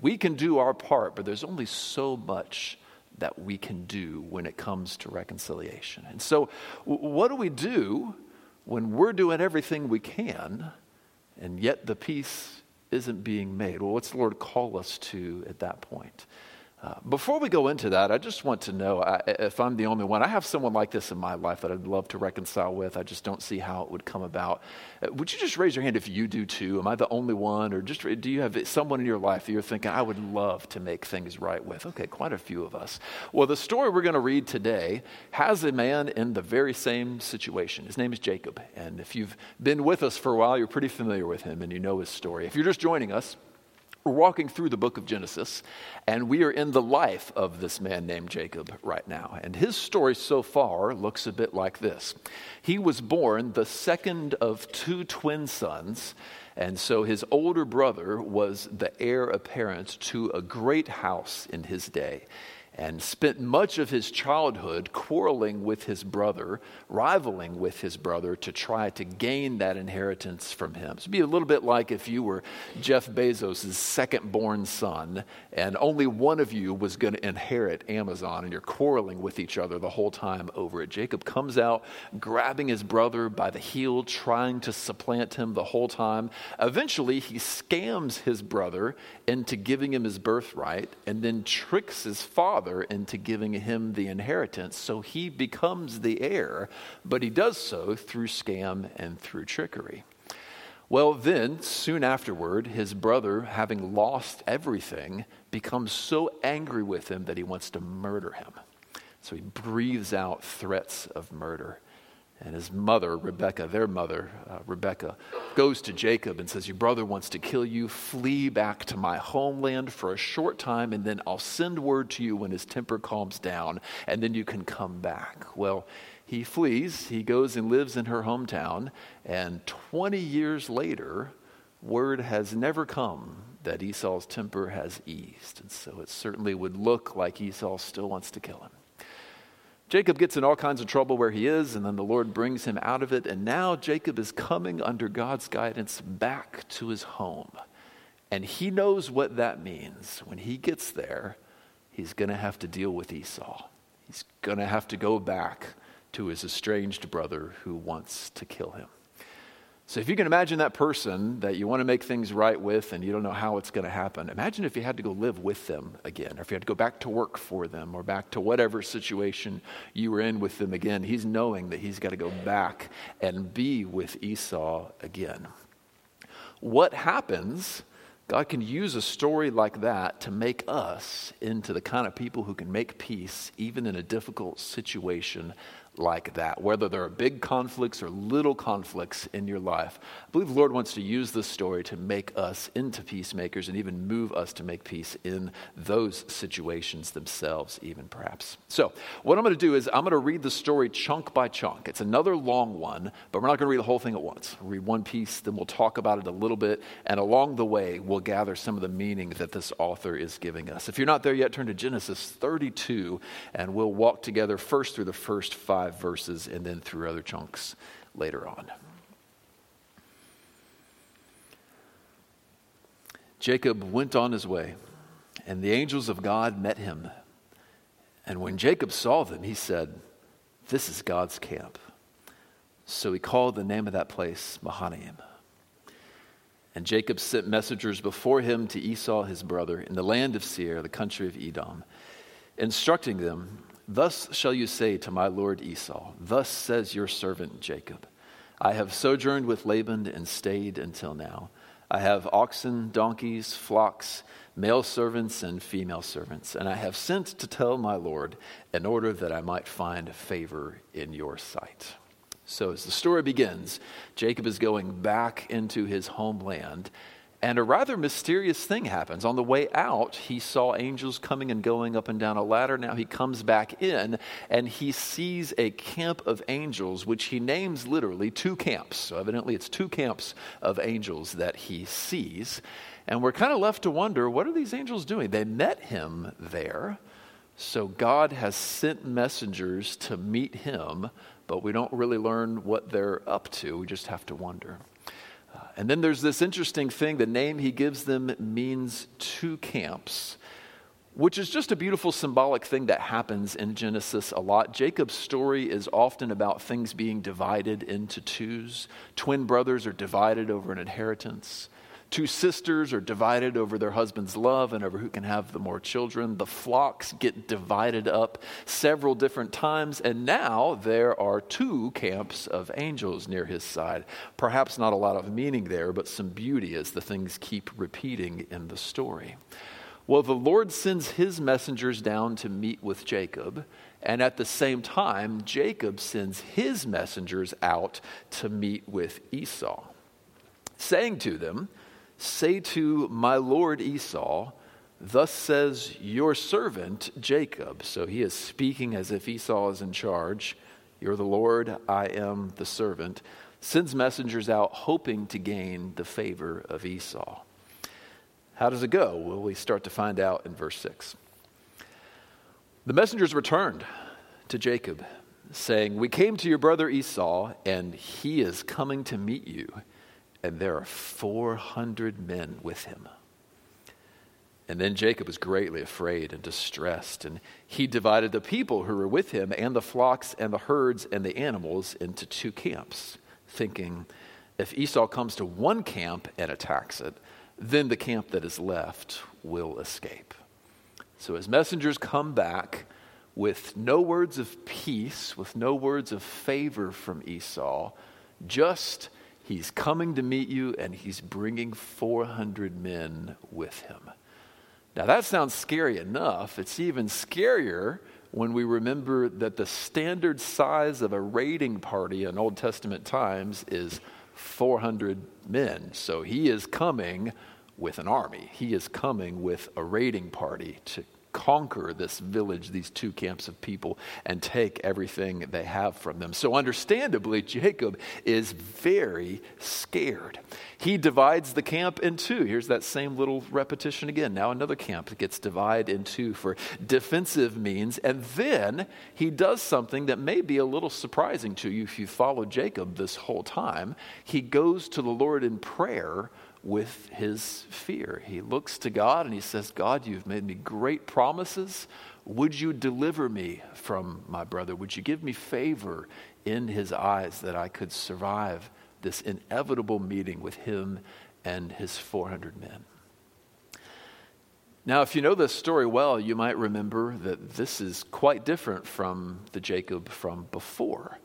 We can do our part, but there's only so much that we can do when it comes to reconciliation. And so, what do we do when we're doing everything we can and yet the peace isn't being made? Well, what's the Lord call us to at that point? Uh, before we go into that, I just want to know I, if I'm the only one. I have someone like this in my life that I'd love to reconcile with. I just don't see how it would come about. Uh, would you just raise your hand if you do too? Am I the only one? Or just do you have someone in your life that you're thinking, I would love to make things right with? Okay, quite a few of us. Well, the story we're going to read today has a man in the very same situation. His name is Jacob. And if you've been with us for a while, you're pretty familiar with him and you know his story. If you're just joining us, we're walking through the book of Genesis, and we are in the life of this man named Jacob right now. And his story so far looks a bit like this He was born the second of two twin sons, and so his older brother was the heir apparent to a great house in his day and spent much of his childhood quarreling with his brother, rivaling with his brother to try to gain that inheritance from him. So it'd be a little bit like if you were Jeff Bezos' second born son, and only one of you was going to inherit Amazon, and you're quarreling with each other the whole time over it. Jacob comes out, grabbing his brother by the heel, trying to supplant him the whole time. Eventually, he scams his brother into giving him his birthright, and then tricks his father father into giving him the inheritance. So he becomes the heir, but he does so through scam and through trickery. Well, then, soon afterward, his brother, having lost everything, becomes so angry with him that he wants to murder him. So he breathes out threats of murder. And his mother, Rebecca, their mother, uh, Rebecca, goes to Jacob and says, Your brother wants to kill you. Flee back to my homeland for a short time, and then I'll send word to you when his temper calms down, and then you can come back. Well, he flees. He goes and lives in her hometown. And 20 years later, word has never come that Esau's temper has eased. And so it certainly would look like Esau still wants to kill him. Jacob gets in all kinds of trouble where he is, and then the Lord brings him out of it. And now Jacob is coming under God's guidance back to his home. And he knows what that means. When he gets there, he's going to have to deal with Esau. He's going to have to go back to his estranged brother who wants to kill him. So, if you can imagine that person that you want to make things right with and you don't know how it's going to happen, imagine if you had to go live with them again, or if you had to go back to work for them, or back to whatever situation you were in with them again. He's knowing that he's got to go back and be with Esau again. What happens? God can use a story like that to make us into the kind of people who can make peace even in a difficult situation like that, whether there are big conflicts or little conflicts in your life. I believe the Lord wants to use this story to make us into peacemakers and even move us to make peace in those situations themselves, even perhaps. So, what I'm going to do is I'm going to read the story chunk by chunk. It's another long one, but we're not going to read the whole thing at once. We'll read one piece, then we'll talk about it a little bit, and along the way, we'll gather some of the meaning that this author is giving us. If you're not there yet, turn to Genesis 32, and we'll walk together first through the first five five verses and then through other chunks later on. Jacob went on his way, and the angels of God met him. And when Jacob saw them, he said, This is God's camp. So he called the name of that place Mahanaim. And Jacob sent messengers before him to Esau his brother in the land of Seir, the country of Edom, instructing them Thus shall you say to my lord Esau, Thus says your servant Jacob, I have sojourned with Laban and stayed until now. I have oxen, donkeys, flocks, male servants, and female servants, and I have sent to tell my Lord in order that I might find favor in your sight. So, as the story begins, Jacob is going back into his homeland and a rather mysterious thing happens. On the way out, he saw angels coming and going up and down a ladder. Now he comes back in and he sees a camp of angels, which he names literally two camps. So, evidently, it's two camps of angels that he sees. And we're kind of left to wonder what are these angels doing? They met him there. So, God has sent messengers to meet him, but we don't really learn what they're up to. We just have to wonder. And then there's this interesting thing the name he gives them means two camps, which is just a beautiful symbolic thing that happens in Genesis a lot. Jacob's story is often about things being divided into twos. Twin brothers are divided over an inheritance. Two sisters are divided over their husband's love and over who can have the more children. The flocks get divided up several different times, and now there are two camps of angels near his side. Perhaps not a lot of meaning there, but some beauty as the things keep repeating in the story. Well, the Lord sends his messengers down to meet with Jacob, and at the same time, Jacob sends his messengers out to meet with Esau, saying to them, Say to my lord Esau, Thus says your servant Jacob. So he is speaking as if Esau is in charge. You're the Lord, I am the servant. Sends messengers out hoping to gain the favor of Esau. How does it go? Well, we start to find out in verse 6. The messengers returned to Jacob, saying, We came to your brother Esau, and he is coming to meet you and there are 400 men with him. And then Jacob was greatly afraid and distressed, and he divided the people who were with him and the flocks and the herds and the animals into two camps, thinking, if Esau comes to one camp and attacks it, then the camp that is left will escape. So his messengers come back with no words of peace, with no words of favor from Esau, just He's coming to meet you, and he's bringing 400 men with him. Now, that sounds scary enough. It's even scarier when we remember that the standard size of a raiding party in Old Testament times is 400 men. So he is coming with an army, he is coming with a raiding party to conquer this village, these two camps of people, and take everything they have from them. So, understandably, Jacob is very scared. He divides the camp in two. Here's that same little repetition again. Now, another camp gets divided in two for defensive means. And then he does something that may be a little surprising to you if you follow Jacob this whole time. He goes to the Lord in prayer with his fear. He looks to God and he says, God, you've made me great promises. Would you deliver me from my brother? Would you give me favor in his eyes that I could survive this inevitable meeting with him and his 400 men? Now, if you know this story well, you might remember that this is quite different from the Jacob from before.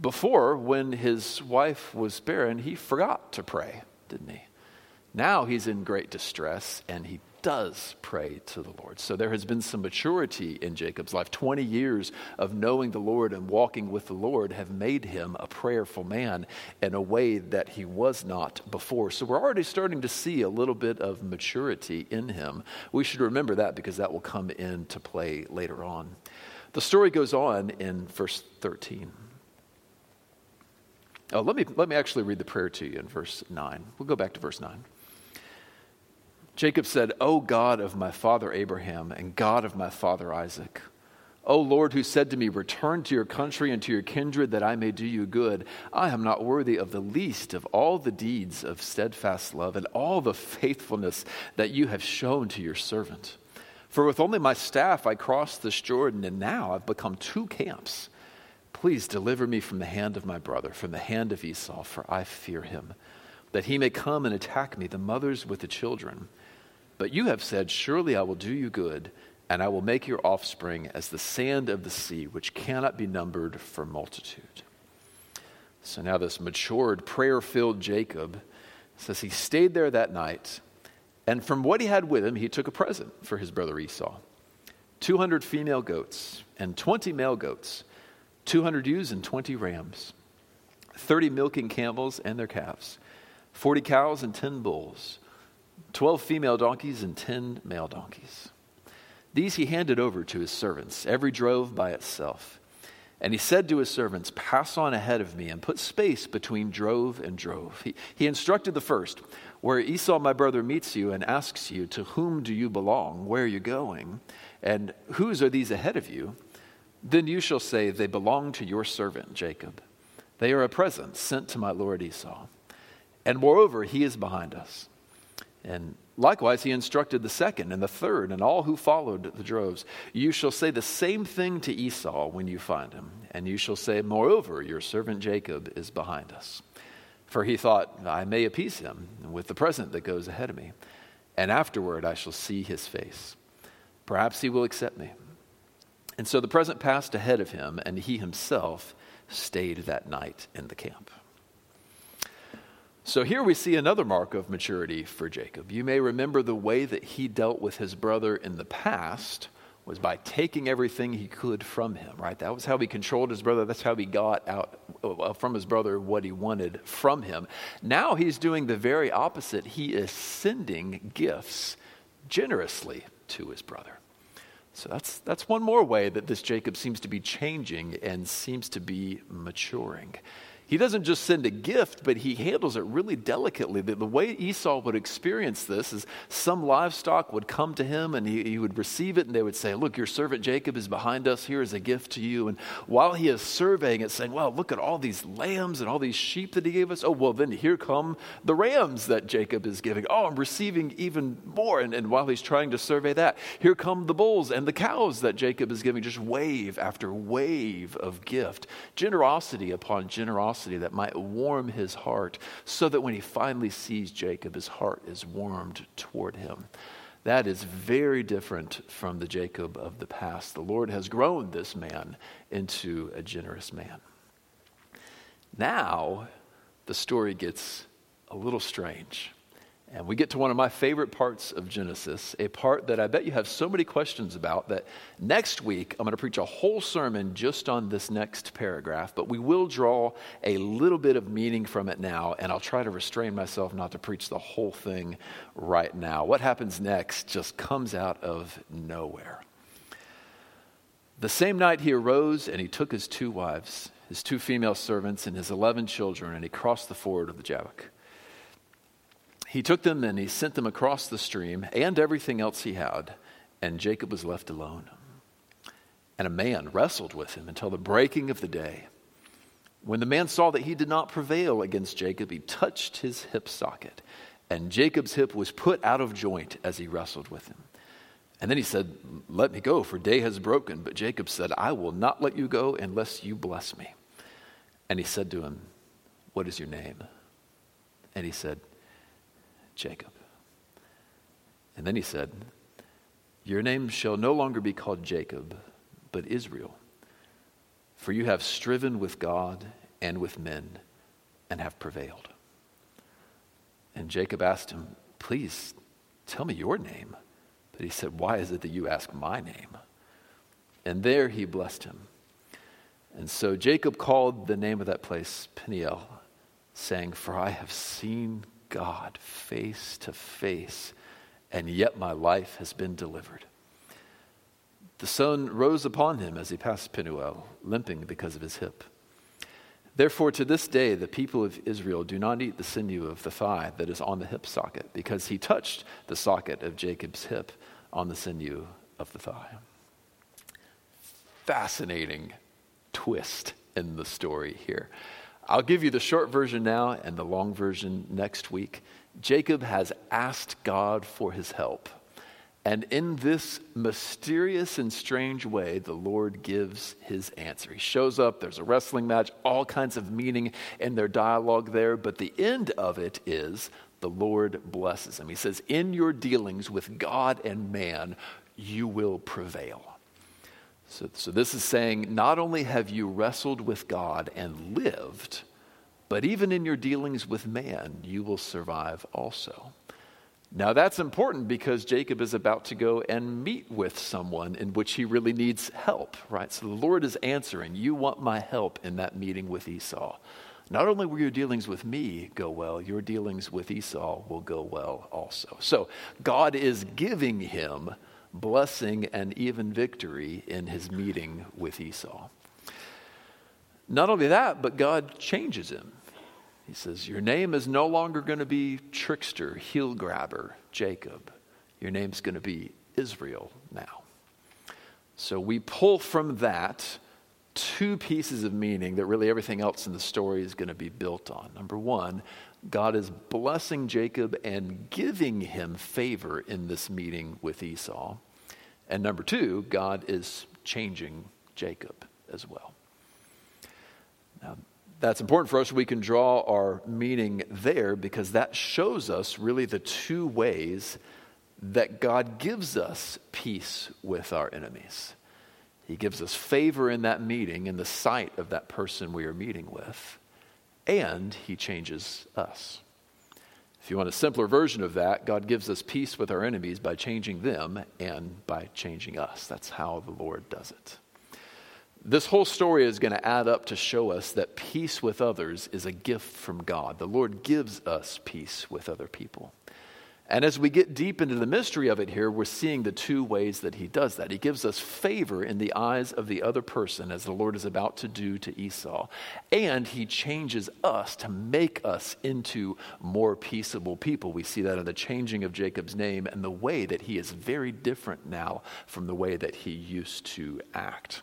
Before, when his wife was barren, he forgot to pray didn't he? Now he's in great distress and he does pray to the Lord. So there has been some maturity in Jacob's life. 20 years of knowing the Lord and walking with the Lord have made him a prayerful man in a way that he was not before. So we're already starting to see a little bit of maturity in him. We should remember that because that will come into play later on. The story goes on in verse 13. Oh, let me, let me actually read the prayer to you in verse 9. We'll go back to verse 9. Jacob said, O God of my father Abraham and God of my father Isaac, O Lord, who said to me, Return to your country and to your kindred that I may do you good, I am not worthy of the least of all the deeds of steadfast love and all the faithfulness that you have shown to your servant. For with only my staff I crossed this Jordan, and now I've become two camps. Please deliver me from the hand of my brother, from the hand of Esau, for I fear him, that he may come and attack me, the mothers with the children. But you have said, Surely I will do you good, and I will make your offspring as the sand of the sea, which cannot be numbered for multitude. So now, this matured, prayer filled Jacob says he stayed there that night, and from what he had with him, he took a present for his brother Esau 200 female goats and 20 male goats 200 ewes and 20 rams, 30 milking camels and their calves, 40 cows and 10 bulls, 12 female donkeys and 10 male donkeys. These he handed over to his servants, every drove by itself. And he said to his servants, Pass on ahead of me and put space between drove and drove. He, he instructed the first, Where Esau my brother meets you and asks you, To whom do you belong? Where are you going? And whose are these ahead of you? Then you shall say, They belong to your servant Jacob. They are a present sent to my lord Esau. And moreover, he is behind us. And likewise, he instructed the second and the third and all who followed the droves You shall say the same thing to Esau when you find him. And you shall say, Moreover, your servant Jacob is behind us. For he thought, I may appease him with the present that goes ahead of me. And afterward, I shall see his face. Perhaps he will accept me. And so the present passed ahead of him, and he himself stayed that night in the camp. So here we see another mark of maturity for Jacob. You may remember the way that he dealt with his brother in the past was by taking everything he could from him, right? That was how he controlled his brother. That's how he got out uh, from his brother what he wanted from him. Now he's doing the very opposite. He is sending gifts generously to his brother. So that's, that's one more way that this Jacob seems to be changing and seems to be maturing. He doesn't just send a gift, but he handles it really delicately. The, the, way Esau would experience this is some livestock would come to him and he, he would receive it, and they would say, Look, your servant Jacob is behind us. Here is a gift to you. And while he is surveying it, saying, Well, look at all these lambs and all these sheep that he gave us. Oh, well, then here come the rams that Jacob is giving. Oh, I'm receiving even more. And, and while he's trying to survey that, here come the bulls and the cows that Jacob is giving, just wave after wave of gift. Generosity upon generosity generosity that might warm his heart, so that when he finally sees Jacob, his heart is warmed toward him. That is very different from the Jacob of the past. The Lord has grown this man into a generous man. Now, the story gets a little strange. And we get to one of my favorite parts of Genesis, a part that I bet you have so many questions about that next week I'm going to preach a whole sermon just on this next paragraph, but we will draw a little bit of meaning from it now, and I'll try to restrain myself not to preach the whole thing right now. What happens next just comes out of nowhere. The same night he arose and he took his two wives, his two female servants, and his eleven children, and he crossed the ford of the Jabbok. He took them and he sent them across the stream and everything else he had, and Jacob was left alone. And a man wrestled with him until the breaking of the day. When the man saw that he did not prevail against Jacob, he touched his hip socket, and Jacob's hip was put out of joint as he wrestled with him. And then he said, Let me go, for day has broken. But Jacob said, I will not let you go unless you bless me. And he said to him, What is your name? And he said, Jacob. And then he said, Your name shall no longer be called Jacob, but Israel. For you have striven with God and with men and have prevailed. And Jacob asked him, Please tell me your name. But he said, Why is it that you ask my name? And there he blessed him. And so Jacob called the name of that place Peniel, saying, For I have seen God face to face, and yet my life has been delivered. The sun rose upon him as he passed Penuel, limping because of his hip. Therefore, to this day, the people of Israel do not eat the sinew of the thigh that is on the hip socket, because he touched the socket of Jacob's hip on the sinew of the thigh. Fascinating twist in the story here. I'll give you the short version now and the long version next week. Jacob has asked God for his help. And in this mysterious and strange way, the Lord gives his answer. He shows up, there's a wrestling match, all kinds of meaning in their dialogue there, but the end of it is the Lord blesses him. He says, In your dealings with God and man, you will prevail. So, so this is saying not only have you wrestled with God and lived, but even in your dealings with man, you will survive also. Now, that's important because Jacob is about to go and meet with someone in which he really needs help, right? So the Lord is answering, You want my help in that meeting with Esau. Not only will your dealings with me go well, your dealings with Esau will go well also. So God is giving him blessing and even victory in his meeting with Esau. Not only that, but God changes him. He says, Your name is no longer going to be trickster, heel grabber, Jacob. Your name's going to be Israel now. So we pull from that two pieces of meaning that really everything else in the story is going to be built on. Number one, God is blessing Jacob and giving him favor in this meeting with Esau. And number two, God is changing Jacob as well. Now, that's important for us. We can draw our meaning there because that shows us really the two ways that God gives us peace with our enemies. He gives us favor in that meeting, in the sight of that person we are meeting with, and He changes us. If you want a simpler version of that, God gives us peace with our enemies by changing them and by changing us. That's how the Lord does it. This whole story is going to add up to show us that peace with others is a gift from God. The Lord gives us peace with other people. And as we get deep into the mystery of it here, we're seeing the two ways that he does that. He gives us favor in the eyes of the other person, as the Lord is about to do to Esau. And he changes us to make us into more peaceable people. We see that in the changing of Jacob's name and the way that he is very different now from the way that he used to act.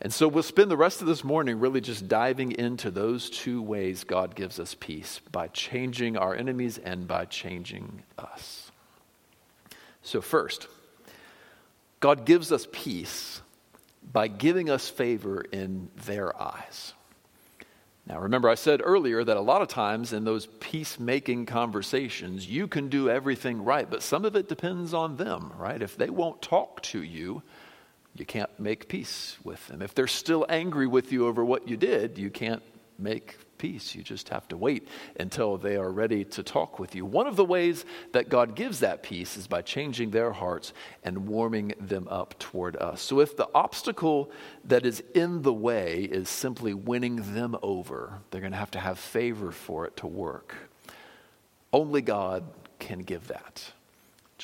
And so we'll spend the rest of this morning really just diving into those two ways God gives us peace by changing our enemies and by changing us. So, first, God gives us peace by giving us favor in their eyes. Now, remember, I said earlier that a lot of times in those peacemaking conversations, you can do everything right, but some of it depends on them, right? If they won't talk to you, you can't make peace with them. If they're still angry with you over what you did, you can't make peace. You just have to wait until they are ready to talk with you. One of the ways that God gives that peace is by changing their hearts and warming them up toward us. So if the obstacle that is in the way is simply winning them over, they're going to have to have favor for it to work. Only God can give that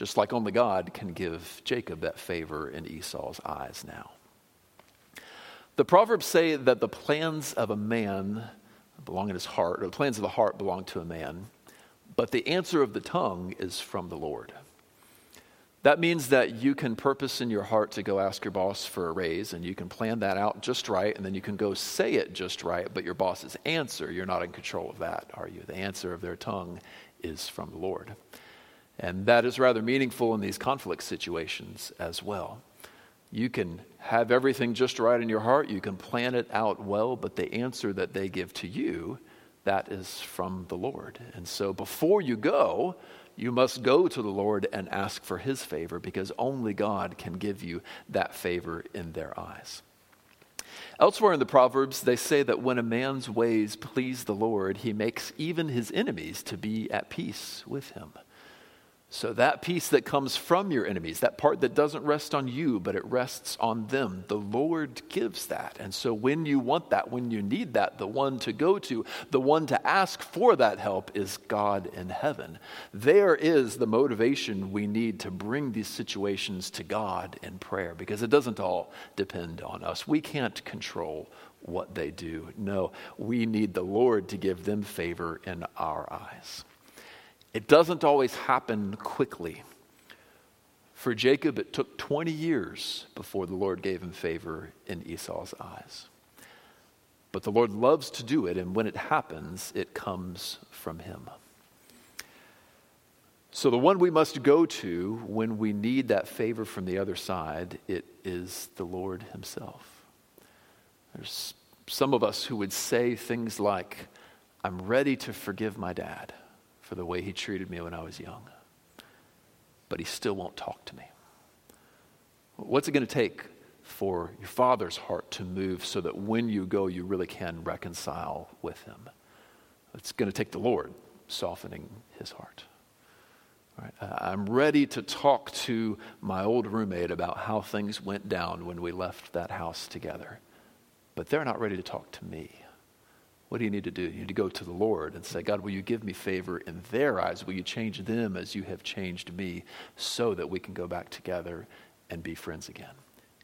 just like only God can give Jacob that favor in Esau's eyes now. The Proverbs say that the plans of a man belong in his heart, or the plans of the heart belong to a man, but the answer of the tongue is from the Lord. That means that you can purpose in your heart to go ask your boss for a raise, and you can plan that out just right, and then you can go say it just right, but your boss's answer, you're not in control of that, are you? The answer of their tongue is from the Lord. And that is rather meaningful in these conflict situations as well. You can have everything just right in your heart, you can plan it out well, but the answer that they give to you, that is from the Lord. And so before you go, you must go to the Lord and ask for his favor because only God can give you that favor in their eyes. Elsewhere in the Proverbs, they say that when a man's ways please the Lord, he makes even his enemies to be at peace with him. So, that peace that comes from your enemies, that part that doesn't rest on you, but it rests on them, the Lord gives that. And so, when you want that, when you need that, the one to go to, the one to ask for that help is God in heaven. There is the motivation we need to bring these situations to God in prayer because it doesn't all depend on us. We can't control what they do. No, we need the Lord to give them favor in our eyes. It doesn't always happen quickly. For Jacob, it took 20 years before the Lord gave him favor in Esau's eyes. But the Lord loves to do it, and when it happens, it comes from him. So, the one we must go to when we need that favor from the other side, it is the Lord himself. There's some of us who would say things like, I'm ready to forgive my dad for the way he treated me when I was young. But he still won't talk to me. What's it going to take for your father's heart to move so that when you go, you really can reconcile with him? It's going to take the Lord softening his heart. Right. I'm ready to talk to my old roommate about how things went down when we left that house together, but they're not ready to talk to me. What do you need to do? You need to go to the Lord and say, God, will you give me favor in their eyes? Will you change them as you have changed me so that we can go back together and be friends again?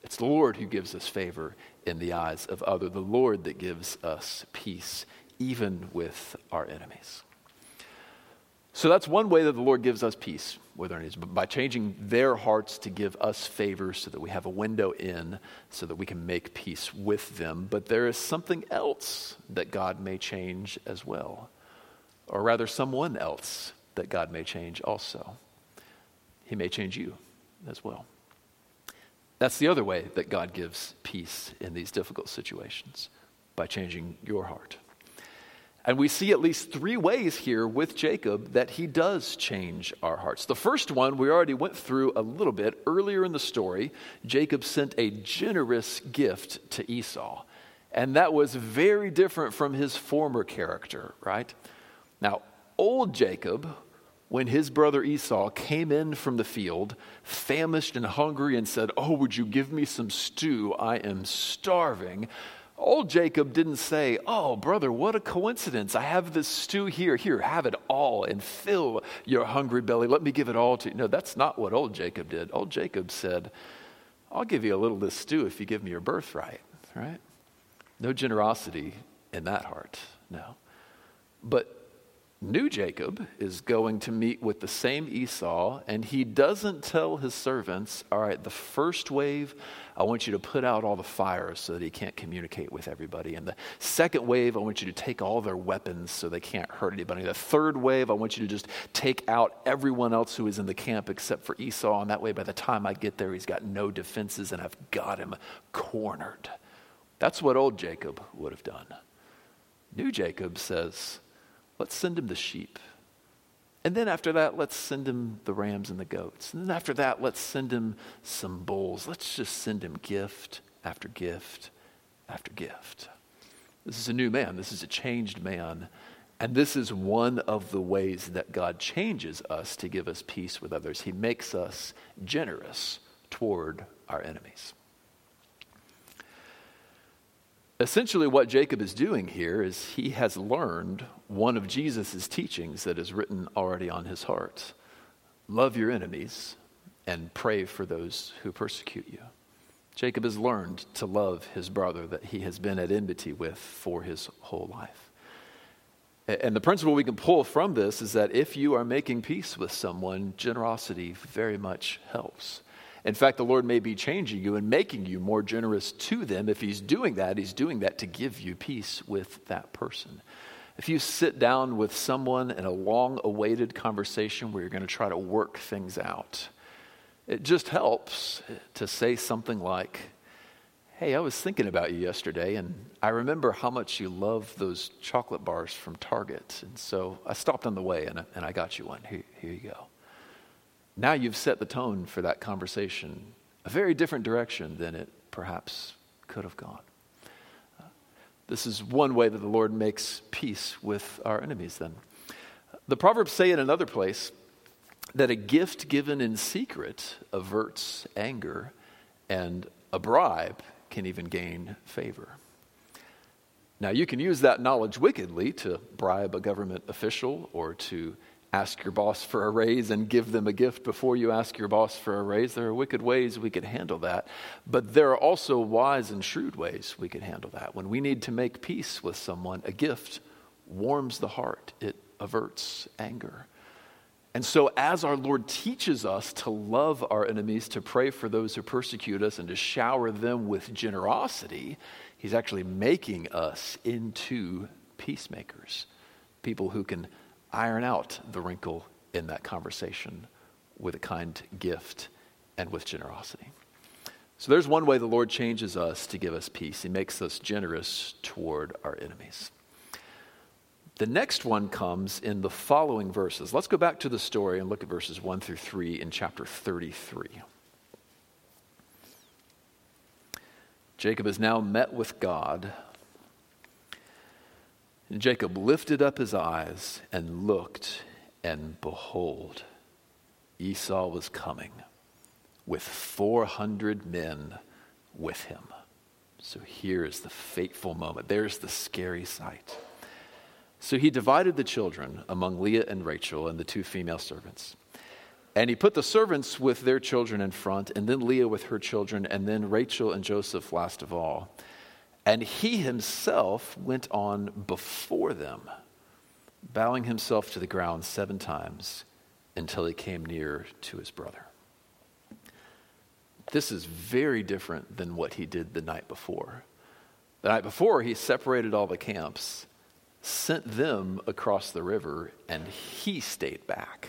It's the Lord who gives us favor in the eyes of other, the Lord that gives us peace, even with our enemies. So that's one way that the Lord gives us peace with our enemies, by changing their hearts to give us favor so that we have a window in so that we can make peace with them. But there is something else that God may change as well. or rather, someone else that God may change also. He may change you as well. That's the other way that God gives peace in these difficult situations by changing your heart. And we see at least three ways here with Jacob that he does change our hearts. The first one we already went through a little bit earlier in the story. Jacob sent a generous gift to Esau. And that was very different from his former character, right? Now, old Jacob, when his brother Esau came in from the field, famished and hungry, and said, Oh, would you give me some stew? I am starving. Old Jacob didn't say, Oh, brother, what a coincidence. I have this stew here. Here, have it all and fill your hungry belly. Let me give it all to you. No, that's not what old Jacob did. Old Jacob said, I'll give you a little of this stew if you give me your birthright, right? No generosity in that heart, no. But new Jacob is going to meet with the same Esau, and he doesn't tell his servants, All right, the first wave, I want you to put out all the fires so that he can't communicate with everybody. And the second wave, I want you to take all their weapons so they can't hurt anybody. The third wave, I want you to just take out everyone else who is in the camp except for Esau. And that way, by the time I get there, he's got no defenses and I've got him cornered. That's what old Jacob would have done. New Jacob says, Let's send him the sheep. And then after that, let's send him the rams and the goats. And then after that, let's send him some bulls. Let's just send him gift after gift after gift. This is a new man. This is a changed man. And this is one of the ways that God changes us to give us peace with others. He makes us generous toward our enemies. Essentially, what Jacob is doing here is he has learned one of Jesus' teachings that is written already on his heart love your enemies and pray for those who persecute you. Jacob has learned to love his brother that he has been at enmity with for his whole life. And the principle we can pull from this is that if you are making peace with someone, generosity very much helps. In fact, the Lord may be changing you and making you more generous to them. If He's doing that, He's doing that to give you peace with that person. If you sit down with someone in a long awaited conversation where you're going to try to work things out, it just helps to say something like, Hey, I was thinking about you yesterday, and I remember how much you love those chocolate bars from Target. And so I stopped on the way and I, and I got you one. Here, here you go. Now you've set the tone for that conversation, a very different direction than it perhaps could have gone. This is one way that the Lord makes peace with our enemies, then. The Proverbs say in another place that a gift given in secret averts anger, and a bribe can even gain favor. Now, you can use that knowledge wickedly to bribe a government official or to ask your boss for a raise and give them a gift before you ask your boss for a raise. There are wicked ways we could handle that, but there are also wise and shrewd ways we could handle that. When we need to make peace with someone, a gift warms the heart, it averts anger. And so, as our Lord teaches us to love our enemies, to pray for those who persecute us, and to shower them with generosity, He's actually making us into peacemakers, people who can iron out the wrinkle in that conversation with a kind gift and with generosity. So there's one way the Lord changes us to give us peace. He makes us generous toward our enemies. The next one comes in the following verses. Let's go back to the story and look at verses 1 through 3 in chapter 33. Jacob has now met with God and Jacob lifted up his eyes and looked, and behold, Esau was coming with 400 men with him. So here is the fateful moment. There's the scary sight. So he divided the children among Leah and Rachel and the two female servants. And he put the servants with their children in front, and then Leah with her children, and then Rachel and Joseph last of all. And he himself went on before them, bowing himself to the ground seven times until he came near to his brother. This is very different than what he did the night before. The night before, he separated all the camps, sent them across the river and he stayed back.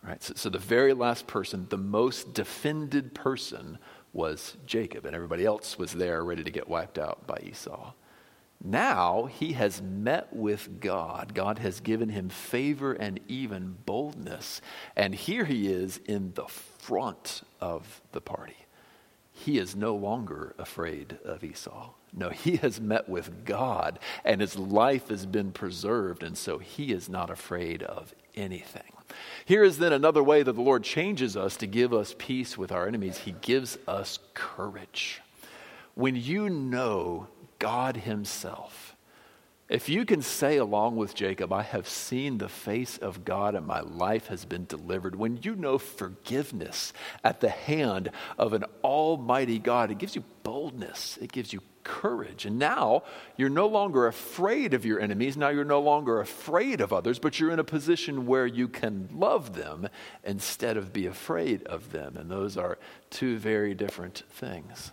Right? So, so the very last person, the most defended person, was Jacob, and everybody else was there ready to get wiped out by Esau. Now he has met with God. God has given him favor and even boldness. And here he is in the front of the party. He is no longer afraid of Esau. No, he has met with God and his life has been preserved, and so he is not afraid of anything. Here is then another way that the Lord changes us to give us peace with our enemies. He gives us courage. When you know God Himself, if you can say, along with Jacob, I have seen the face of God and my life has been delivered, when you know forgiveness at the hand of an almighty God, it gives you boldness, it gives you courage. And now you're no longer afraid of your enemies. Now you're no longer afraid of others, but you're in a position where you can love them instead of be afraid of them. And those are two very different things.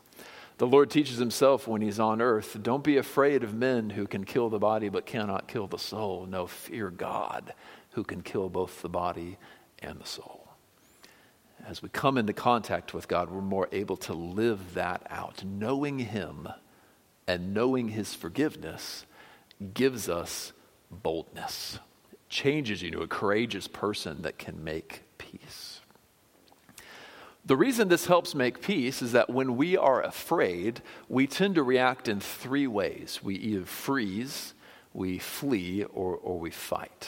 The Lord teaches himself when he's on earth don't be afraid of men who can kill the body but cannot kill the soul. No, fear God who can kill both the body and the soul. As we come into contact with God, we're more able to live that out. Knowing Him and knowing His forgiveness gives us boldness, it changes you to a courageous person that can make peace. The reason this helps make peace is that when we are afraid, we tend to react in three ways we either freeze, we flee, or, or we fight.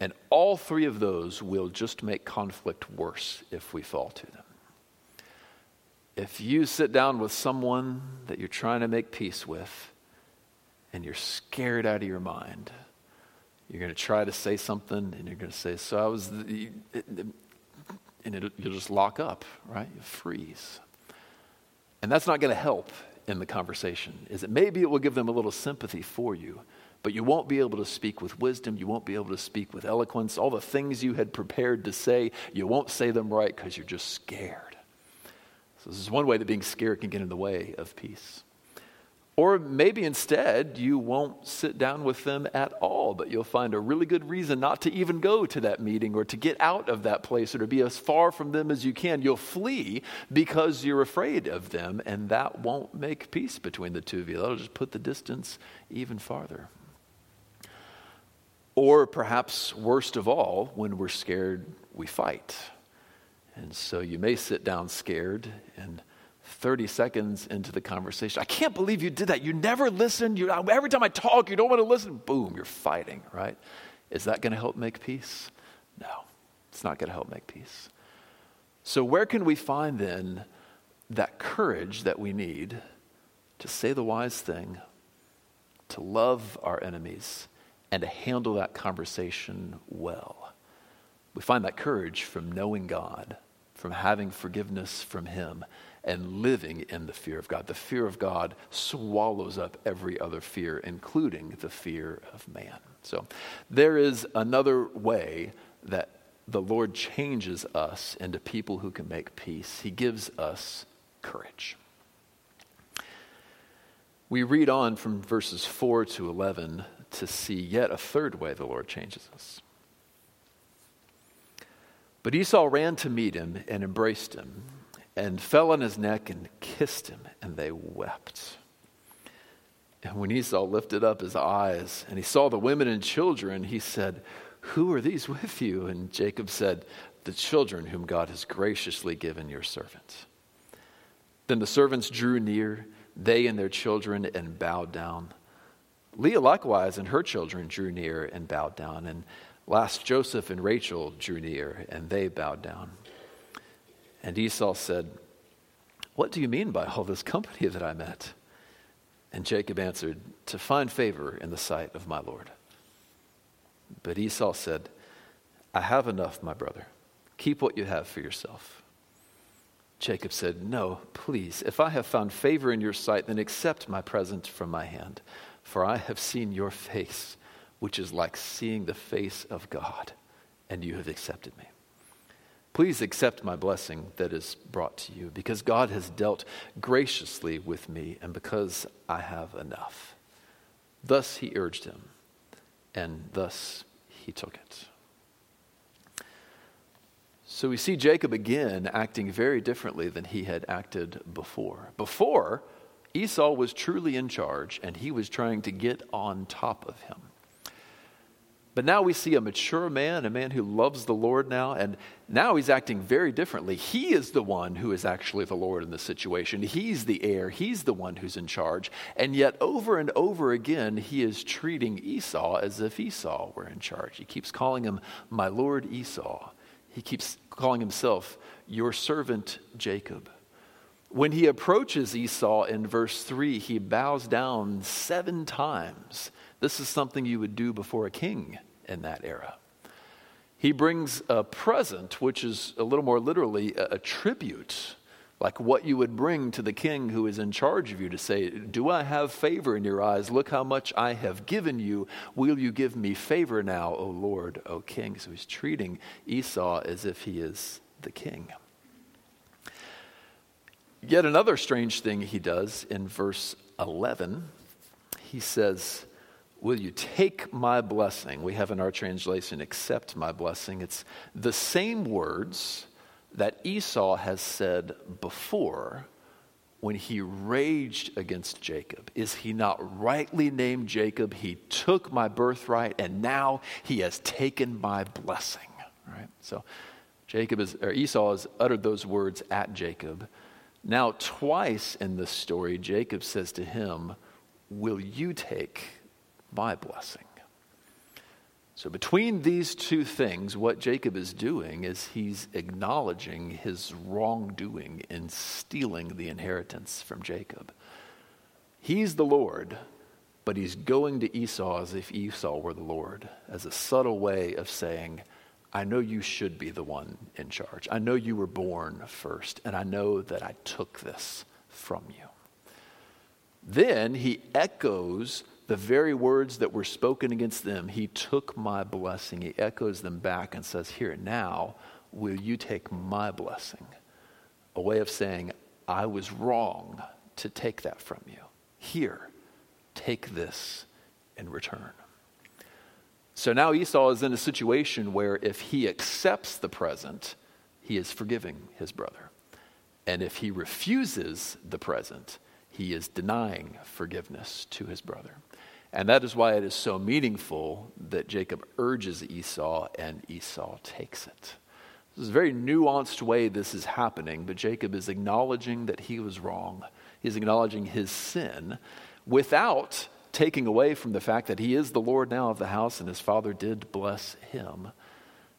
And all three of those will just make conflict worse if we fall to them. If you sit down with someone that you're trying to make peace with and you're scared out of your mind, you're going to try to say something and you're going to say, So I was, and you'll just lock up, right? You freeze. And that's not going to help in the conversation. Is it maybe it will give them a little sympathy for you, but you won't be able to speak with wisdom. You won't be able to speak with eloquence. All the things you had prepared to say, you won't say them right because you're just scared. So this is one way that being scared can get in the way of peace. Or maybe instead, you won't sit down with them at all, but you'll find a really good reason not to even go to that meeting or to get out of that place or to be as far from them as you can. You'll flee because you're afraid of them, and that won't make peace between the two of you. That'll just put the distance even farther. Or perhaps, worst of all, when we're scared, we fight. And so you may sit down scared and 30 seconds into the conversation. I can't believe you did that. You never listened. You, every time I talk, you don't want to listen. Boom, you're fighting, right? Is that going to help make peace? No, it's not going to help make peace. So, where can we find then that courage that we need to say the wise thing, to love our enemies, and to handle that conversation well? We find that courage from knowing God, from having forgiveness from Him and living in the fear of God. The fear of God swallows up every other fear, including the fear of man. So there is another way that the Lord changes us into people who can make peace. He gives us courage. We read on from verses 4 to 11 to see yet a third way the Lord changes us. But Esau ran to meet him and embraced him and fell on his neck and kissed him, and they wept. And when Esau lifted up his eyes and he saw the women and children, he said, Who are these with you? And Jacob said, The children whom God has graciously given your servant. Then the servants drew near, they and their children, and bowed down. Leah likewise and her children drew near and bowed down. And last Joseph and Rachel drew near, and they bowed down. And Esau said, What do you mean by all this company that I met? And Jacob answered, To find favor in the sight of my Lord. But Esau said, I have enough, my brother. Keep what you have for yourself. Jacob said, No, please, if I have found favor in your sight, then accept my present from my hand. For I have seen your face, which is like seeing the face of God, and you have accepted me. Please accept my blessing that is brought to you, because God has dealt graciously with me, and because I have enough. Thus he urged him, and thus he took it. So we see Jacob again acting very differently than he had acted before. Before, Esau was truly in charge and he was trying to get on top of him. But now we see a mature man, a man who loves the Lord now, and now he's acting very differently. He is the one who is actually the Lord in the situation. He's the heir, he's the one who's in charge. And yet, over and over again, he is treating Esau as if Esau were in charge. He keeps calling him, My Lord Esau. He keeps calling himself, Your servant Jacob. When he approaches Esau in verse 3, he bows down seven times. This is something you would do before a king in that era. He brings a present, which is a little more literally a, a tribute, like what you would bring to the king who is in charge of you to say, Do I have favor in your eyes? Look how much I have given you. Will you give me favor now, O Lord, O king? So he's treating Esau as if he is the king. Yet another strange thing he does in verse 11, he says, Will you take my blessing? We have in our translation, accept my blessing. It's the same words that Esau has said before when he raged against Jacob. Is he not rightly named Jacob? He took my birthright and now he has taken my blessing. Right? So Jacob is or Esau has uttered those words at Jacob. Now, twice in this story, Jacob says to him, Will you take my blessing? So, between these two things, what Jacob is doing is he's acknowledging his wrongdoing in stealing the inheritance from Jacob. He's the Lord, but he's going to Esau as if Esau were the Lord, as a subtle way of saying, I know you should be the one in charge. I know you were born first, and I know that I took this from you. Then he echoes the very words that were spoken against them. He took my blessing. He echoes them back and says, Here, now, will you take my blessing? A way of saying, I was wrong to take that from you. Here, take this in return. So now Esau is in a situation where if he accepts the present, he is forgiving his brother. And if he refuses the present, he is denying forgiveness to his brother. And that is why it is so meaningful that Jacob urges Esau and Esau takes it. This is a very nuanced way this is happening, but Jacob is acknowledging that he was wrong. He's acknowledging his sin without taking away from the fact that he is the Lord now of the house and his father did bless him.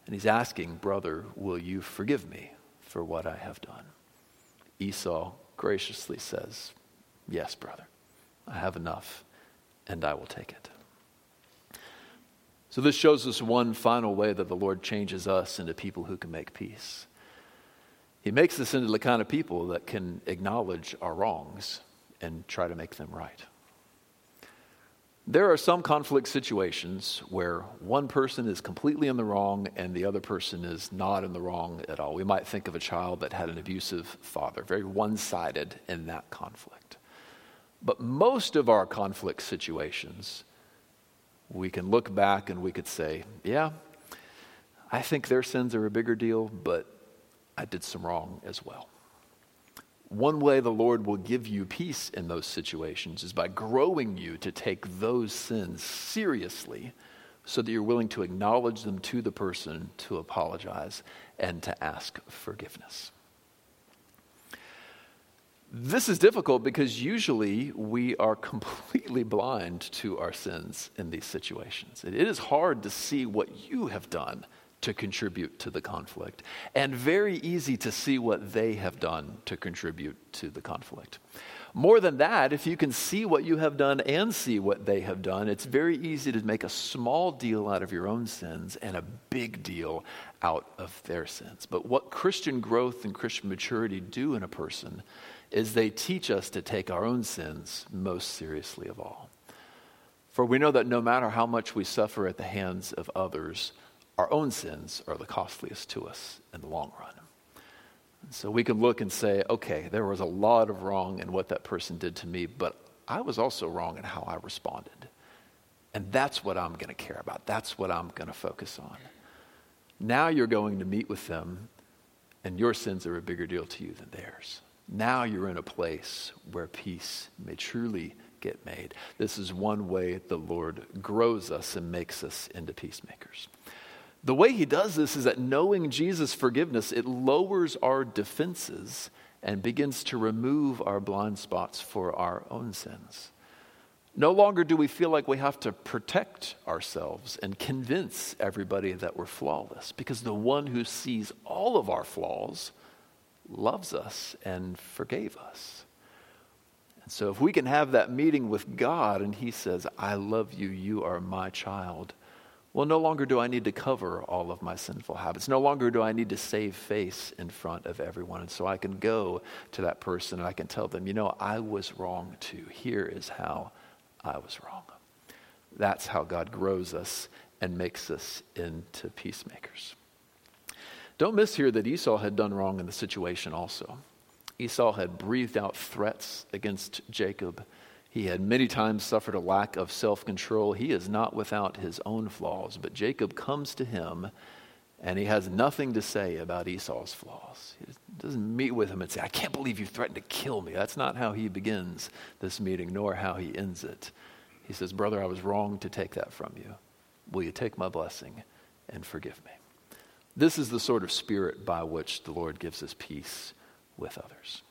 And he's asking, Brother, will you forgive me for what I have done? Esau graciously says, Yes, brother, I have enough, and I will take it. So, this shows us one final way that the Lord changes us into people who can make peace. He makes us into the kind of people that can acknowledge our wrongs and try to make them right. There are some conflict situations where one person is completely in the wrong and the other person is not in the wrong at all. We might think of a child that had an abusive father, very one sided in that conflict. But most of our conflict situations, we can look back and we could say, yeah, I think their sins are a bigger deal, but I did some wrong as well. One way the Lord will give you peace in those situations is by growing you to take those sins seriously so that you're willing to acknowledge them to the person, to apologize, and to ask forgiveness. This is difficult because usually we are completely blind to our sins in these situations. It is hard to see what you have done to contribute to the conflict, and very easy to see what they have done to contribute to the conflict. More than that, if you can see what you have done and see what they have done, it's very easy to make a small deal out of your own sins and a big deal out of their sins. But what Christian growth and Christian maturity do in a person is they teach us to take our own sins most seriously of all. For we know that no matter how much we suffer at the hands of others, our own sins are the costliest to us in the long run. so we can look and say, okay, there was a lot of wrong in what that person did to me, but I was also wrong in how I responded. And that's what I'm going to care about. That's what I'm going to focus on. Now you're going to meet with them, and your sins are a bigger deal to you than theirs. Now you're in a place where peace may truly get made. This is one way the Lord grows us and makes us into peacemakers. The way he does this is that knowing Jesus' forgiveness, it lowers our defenses and begins to remove our blind spots for our own sins. No longer do we feel like we have to protect ourselves and convince everybody that we're flawless because the one who sees all of our flaws loves us and forgave us. And so, if we can have that meeting with God and He says, I love you, you are my child, well, no longer do I need to cover all of my sinful habits. No longer do I need to save face in front of everyone. And so I can go to that person and I can tell them, you know, I was wrong too. Here is how I was wrong. That's how God grows us and makes us into peacemakers. Don't miss here that Esau had done wrong in the situation also. Esau had breathed out threats against Jacob. He had many times suffered a lack of self control. He is not without his own flaws, but Jacob comes to him and he has nothing to say about Esau's flaws. He doesn't meet with him and say, I can't believe you threatened to kill me. That's not how he begins this meeting, nor how he ends it. He says, Brother, I was wrong to take that from you. Will you take my blessing and forgive me? This is the sort of spirit by which the Lord gives us peace with others.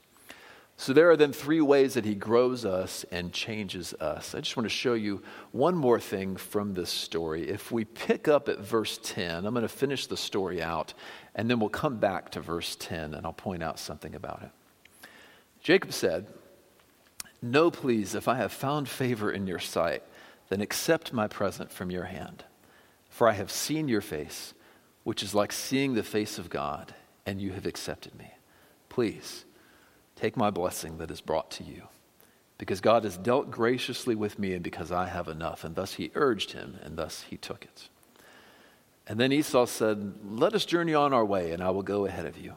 So, there are then three ways that he grows us and changes us. I just want to show you one more thing from this story. If we pick up at verse 10, I'm going to finish the story out, and then we'll come back to verse 10, and I'll point out something about it. Jacob said, No, please, if I have found favor in your sight, then accept my present from your hand. For I have seen your face, which is like seeing the face of God, and you have accepted me. Please, Take my blessing that is brought to you. Because God has dealt graciously with me, and because I have enough. And thus he urged him, and thus he took it. And then Esau said, Let us journey on our way, and I will go ahead of you.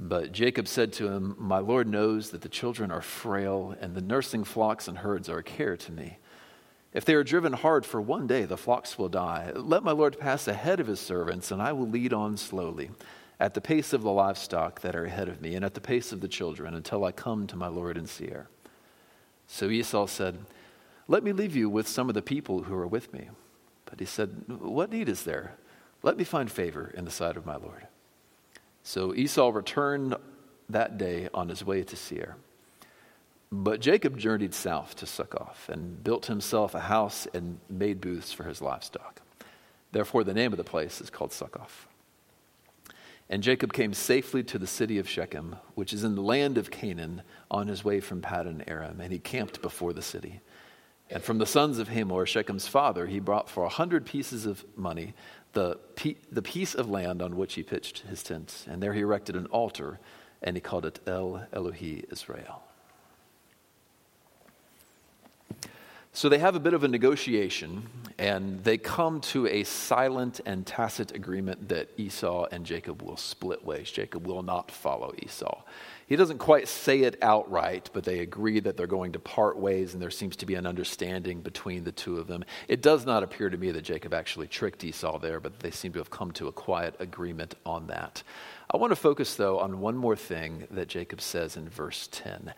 But Jacob said to him, My Lord knows that the children are frail, and the nursing flocks and herds are a care to me. If they are driven hard for one day, the flocks will die. Let my Lord pass ahead of his servants, and I will lead on slowly at the pace of the livestock that are ahead of me, and at the pace of the children, until I come to my Lord in Seir. So Esau said, Let me leave you with some of the people who are with me. But he said, What need is there? Let me find favor in the sight of my Lord. So Esau returned that day on his way to Seir. But Jacob journeyed south to Succoth and built himself a house and made booths for his livestock. Therefore, the name of the place is called Succoth. And Jacob came safely to the city of Shechem, which is in the land of Canaan, on his way from Paddan Aram, and he camped before the city. And from the sons of Hamor, Shechem's father, he brought for a hundred pieces of money the, the piece of land on which he pitched his tent. And there he erected an altar, and he called it El Elohi Israel. So they have a bit of a negotiation, and they come to a silent and tacit agreement that Esau and Jacob will split ways. Jacob will not follow Esau. He doesn't quite say it outright, but they agree that they're going to part ways, and there seems to be an understanding between the two of them. It does not appear to me that Jacob actually tricked Esau there, but they seem to have come to a quiet agreement on that. I want to focus, though, on one more thing that Jacob says in verse 10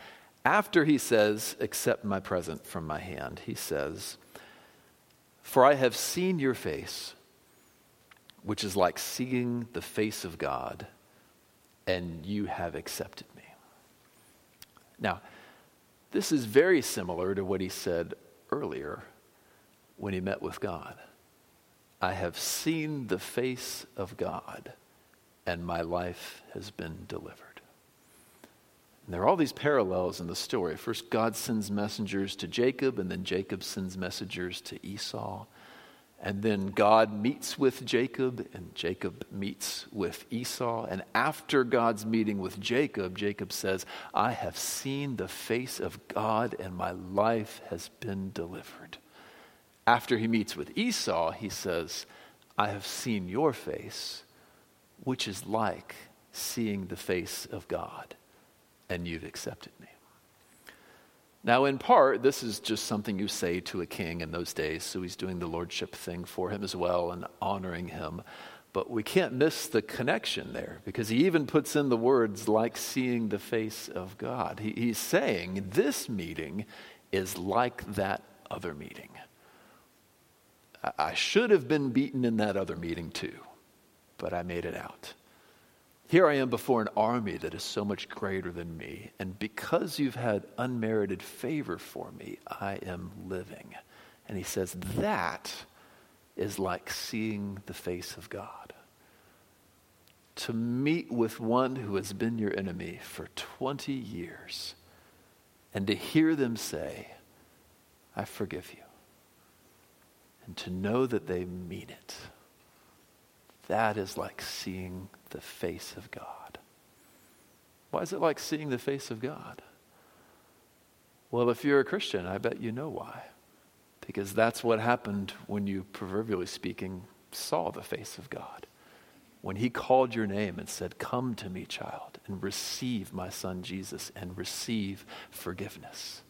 after he says, Accept my present from my hand, he says, For I have seen your face, which is like seeing the face of God, and you have accepted me. Now, this is very similar to what he said earlier when he met with God. I have seen the face of God, and my life has been delivered. And there are all these parallels in the story. First, God sends messengers to Jacob, and then Jacob sends messengers to Esau. And then God meets with Jacob, and Jacob meets with Esau. And after God's meeting with Jacob, Jacob says, I have seen the face of God, and my life has been delivered. After he meets with Esau, he says, I have seen your face, which is like seeing the face of God and you've accepted me. Now, in part, this is just something you say to a king in those days, so he's doing the lordship thing for him as well and honoring him. But we can't miss the connection there because he even puts in the words like seeing the face of God. He, he's saying this meeting is like that other meeting. I, I should have been beaten in that other meeting too, but I made it out. Here I am before an army that is so much greater than me, and because you've had unmerited favor for me, I am living. And he says, That is like seeing the face of God. To meet with one who has been your enemy for 20 years and to hear them say, I forgive you, and to know that they mean it. That is like seeing the face of God. Why is it like seeing the face of God? Well, if you're a Christian, I bet you know why. Because that's what happened when you, proverbially speaking, saw the face of God. When he called your name and said, Come to me, child, and receive my son Jesus and receive forgiveness.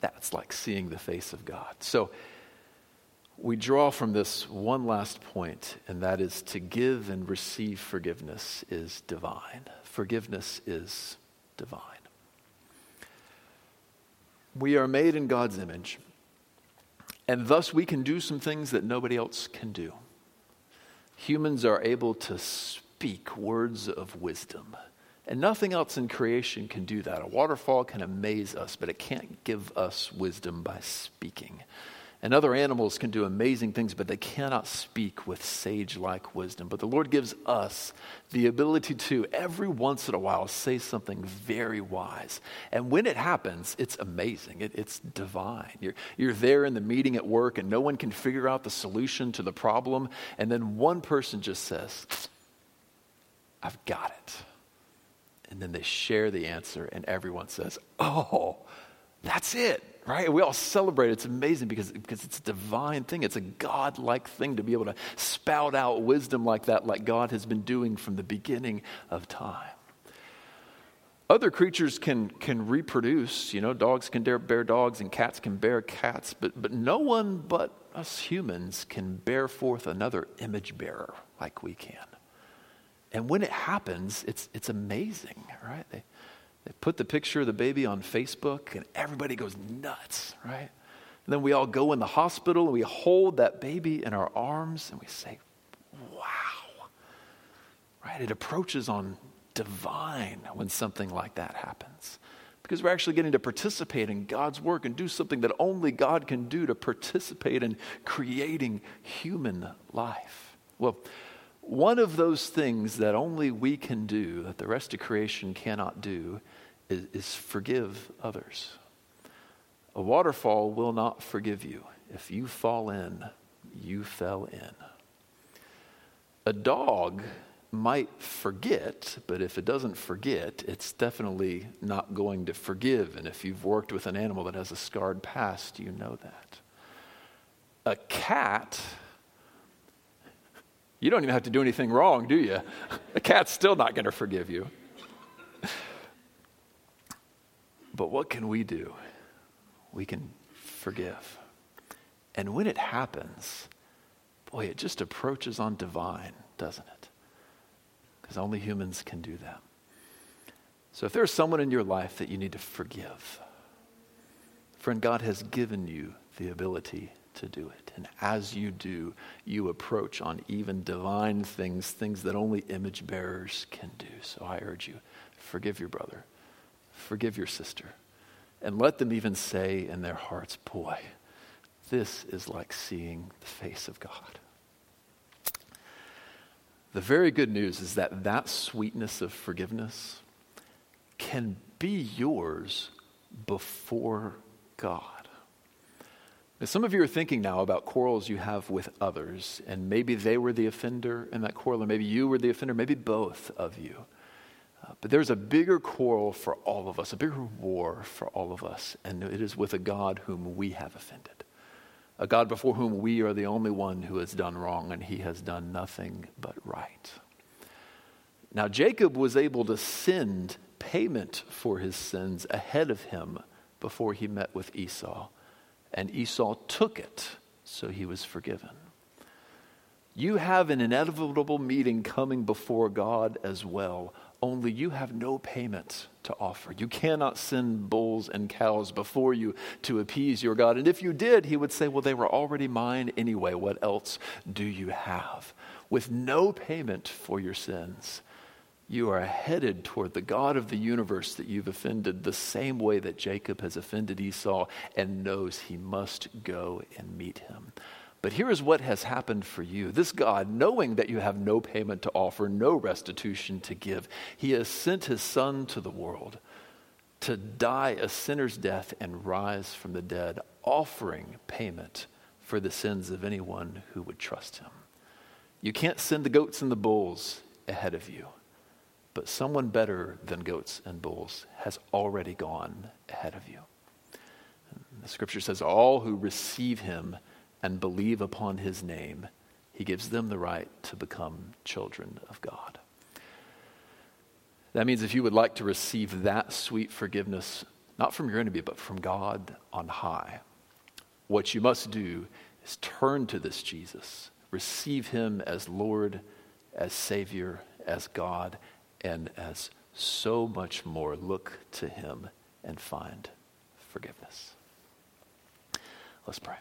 That's like seeing the face of God. So, we draw from this one last point, and that is to give and receive forgiveness is divine. Forgiveness is divine. We are made in God's image, and thus we can do some things that nobody else can do. Humans are able to speak words of wisdom, and nothing else in creation can do that. A waterfall can amaze us, but it can't give us wisdom by speaking. And other animals can do amazing things, but they cannot speak with sage like wisdom. But the Lord gives us the ability to, every once in a while, say something very wise. And when it happens, it's amazing. It, it's divine. You're, you're there in the meeting at work, and no one can figure out the solution to the problem. And then one person just says, I've got it. And then they share the answer, and everyone says, Oh, that's it right? We all celebrate. It's amazing because, because it's a divine thing. It's a God like thing to be able to spout out wisdom like that, like God has been doing from the beginning of time. Other creatures can, can reproduce. You know, dogs can bear dogs and cats can bear cats, but, but no one but us humans can bear forth another image bearer like we can. And when it happens, it's, it's amazing, right? They, they put the picture of the baby on Facebook and everybody goes nuts, right? And then we all go in the hospital and we hold that baby in our arms and we say, wow, right? It approaches on divine when something like that happens. Because we're actually getting to participate in God's work and do something that only God can do to participate in creating human life. Well, one of those things that only we can do, that the rest of creation cannot do, is, is forgive others. A waterfall will not forgive you. If you fall in, you fell in. A dog might forget, but if it doesn't forget, it's definitely not going to forgive. And if you've worked with an animal that has a scarred past, you know that. A cat, you don't even have to do anything wrong, do you? A cat's still not going to forgive you. But what can we do? We can forgive. And when it happens, boy, it just approaches on divine, doesn't it? Because only humans can do that. So if there's someone in your life that you need to forgive, friend, God has given you the ability to do it. And as you do, you approach on even divine things, things that only image bearers can do. So I urge you, forgive your brother forgive your sister. And let them even say in their hearts, boy, this is like seeing the face of God. The very good news is that that sweetness of forgiveness can be yours before God. Now, some of you are thinking now about quarrels you have with others, and maybe they were the offender in that quarrel, or maybe you were the offender, maybe both of you. But there's a bigger quarrel for all of us, a bigger war for all of us, and it is with a God whom we have offended. A God before whom we are the only one who has done wrong, and he has done nothing but right. Now, Jacob was able to send payment for his sins ahead of him before he met with Esau, and Esau took it, so he was forgiven. You have an inevitable meeting coming before God as well, only you have no payment to offer. You cannot send bulls and cows before you to appease your God. And if you did, he would say, Well, they were already mine anyway. What else do you have? With no payment for your sins, you are headed toward the God of the universe that you've offended the same way that Jacob has offended Esau and knows he must go and meet him. But here is what has happened for you. This God, knowing that you have no payment to offer, no restitution to give, he has sent his Son to the world to die a sinner's death and rise from the dead, offering payment for the sins of anyone who would trust him. You can't send the goats and the bulls ahead of you, but someone better than goats and bulls has already gone ahead of you. The scripture says, All who receive him and believe upon his name, he gives them the right to become children of God. That means if you would like to receive that sweet forgiveness, not from your enemy, but from God on high, what you must do is turn to this Jesus, receive him as Lord, as Savior, as God, and as so much more. Look to him and find forgiveness. Let's pray.